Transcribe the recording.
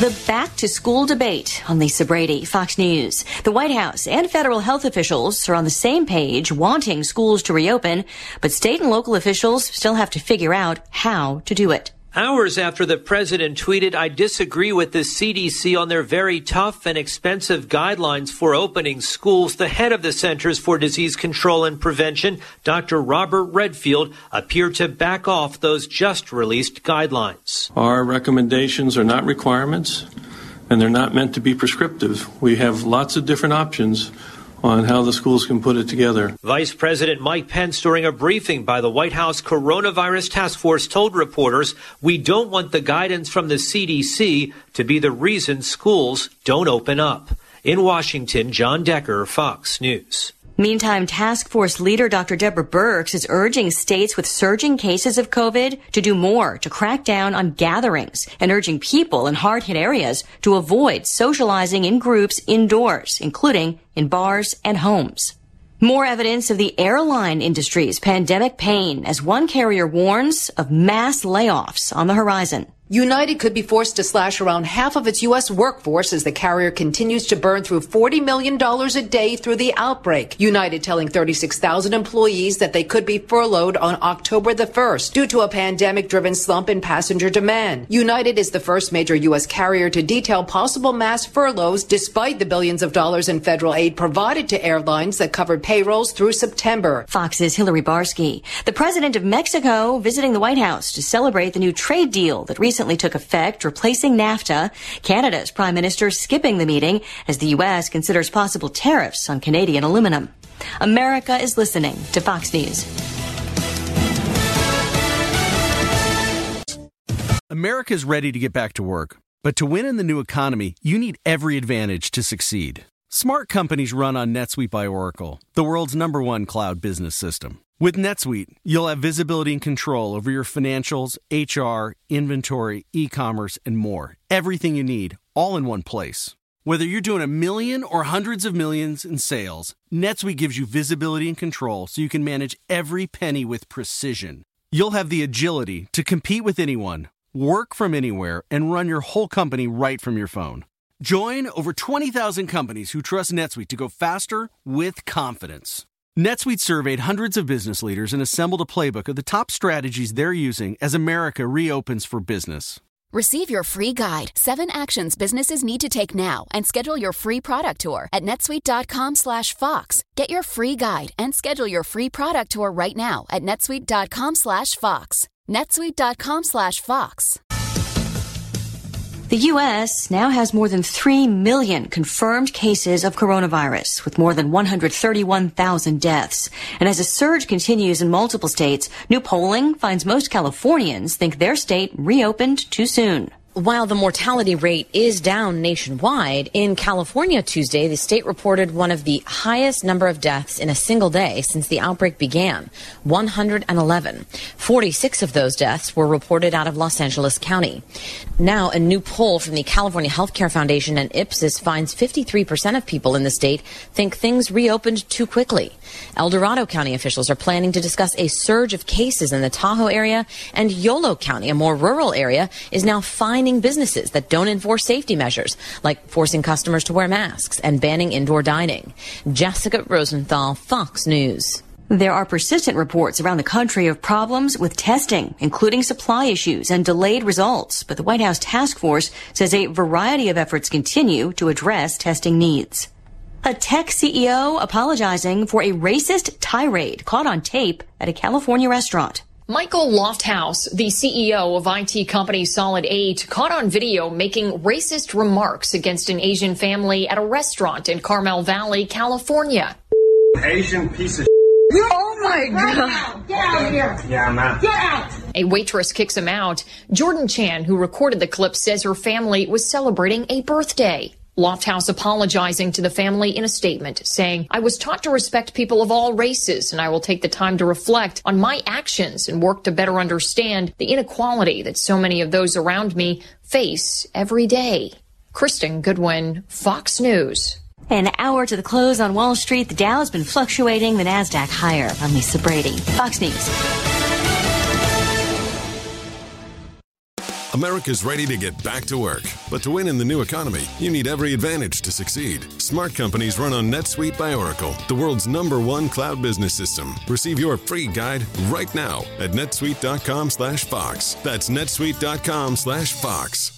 The back to school debate on Lisa Brady, Fox News. The White House and federal health officials are on the same page wanting schools to reopen, but state and local officials still have to figure out how to do it. Hours after the president tweeted, I disagree with the CDC on their very tough and expensive guidelines for opening schools, the head of the Centers for Disease Control and Prevention, Dr. Robert Redfield, appeared to back off those just released guidelines. Our recommendations are not requirements, and they're not meant to be prescriptive. We have lots of different options on how the schools can put it together. Vice President Mike Pence, during a briefing by the White House Coronavirus Task Force, told reporters, We don't want the guidance from the CDC to be the reason schools don't open up. In Washington, John Decker, Fox News. Meantime, task force leader Dr. Deborah Birx is urging states with surging cases of COVID to do more to crack down on gatherings and urging people in hard hit areas to avoid socializing in groups indoors, including in bars and homes. More evidence of the airline industry's pandemic pain as one carrier warns of mass layoffs on the horizon. United could be forced to slash around half of its U.S. workforce as the carrier continues to burn through $40 million a day through the outbreak. United telling 36,000 employees that they could be furloughed on October the 1st due to a pandemic driven slump in passenger demand. United is the first major U.S. carrier to detail possible mass furloughs despite the billions of dollars in federal aid provided to airlines that covered payrolls through September. Fox's Hillary Barsky. The president of Mexico visiting the White House to celebrate the new trade deal that recently recently took effect, replacing NAFTA. Canada's prime minister skipping the meeting as the U.S. considers possible tariffs on Canadian aluminum. America is listening to Fox News. America is ready to get back to work, but to win in the new economy, you need every advantage to succeed. Smart companies run on NetSuite by Oracle, the world's number one cloud business system. With NetSuite, you'll have visibility and control over your financials, HR, inventory, e commerce, and more. Everything you need, all in one place. Whether you're doing a million or hundreds of millions in sales, NetSuite gives you visibility and control so you can manage every penny with precision. You'll have the agility to compete with anyone, work from anywhere, and run your whole company right from your phone. Join over 20,000 companies who trust NetSuite to go faster with confidence. NetSuite surveyed hundreds of business leaders and assembled a playbook of the top strategies they're using as America reopens for business. Receive your free guide, 7 actions businesses need to take now, and schedule your free product tour at netsuite.com slash Fox. Get your free guide and schedule your free product tour right now at netsuite.com slash Fox. netsuite.com/fox. The U.S. now has more than 3 million confirmed cases of coronavirus, with more than 131,000 deaths. And as a surge continues in multiple states, new polling finds most Californians think their state reopened too soon. While the mortality rate is down nationwide, in California Tuesday, the state reported one of the highest number of deaths in a single day since the outbreak began 111. 46 of those deaths were reported out of Los Angeles County. Now, a new poll from the California Healthcare Foundation and Ipsos finds 53% of people in the state think things reopened too quickly. El Dorado County officials are planning to discuss a surge of cases in the Tahoe area, and Yolo County, a more rural area, is now fining businesses that don't enforce safety measures, like forcing customers to wear masks and banning indoor dining. Jessica Rosenthal, Fox News. There are persistent reports around the country of problems with testing, including supply issues and delayed results. But the White House task force says a variety of efforts continue to address testing needs. A tech CEO apologizing for a racist tirade caught on tape at a California restaurant. Michael Lofthouse, the CEO of IT company Solid8, caught on video making racist remarks against an Asian family at a restaurant in Carmel Valley, California. Asian piece of Oh my god. Get out of here. Yeah, I'm out. Get out. A waitress kicks him out. Jordan Chan, who recorded the clip, says her family was celebrating a birthday. Lofthouse apologizing to the family in a statement, saying, I was taught to respect people of all races, and I will take the time to reflect on my actions and work to better understand the inequality that so many of those around me face every day. Kristen Goodwin, Fox News. An hour to the close on Wall Street, the Dow has been fluctuating, the NASDAQ higher. I'm Lisa Brady, Fox News. America's ready to get back to work. But to win in the new economy, you need every advantage to succeed. Smart companies run on NetSuite by Oracle, the world's number one cloud business system. Receive your free guide right now at netsuite.com slash Fox. That's netsuite.com slash Fox.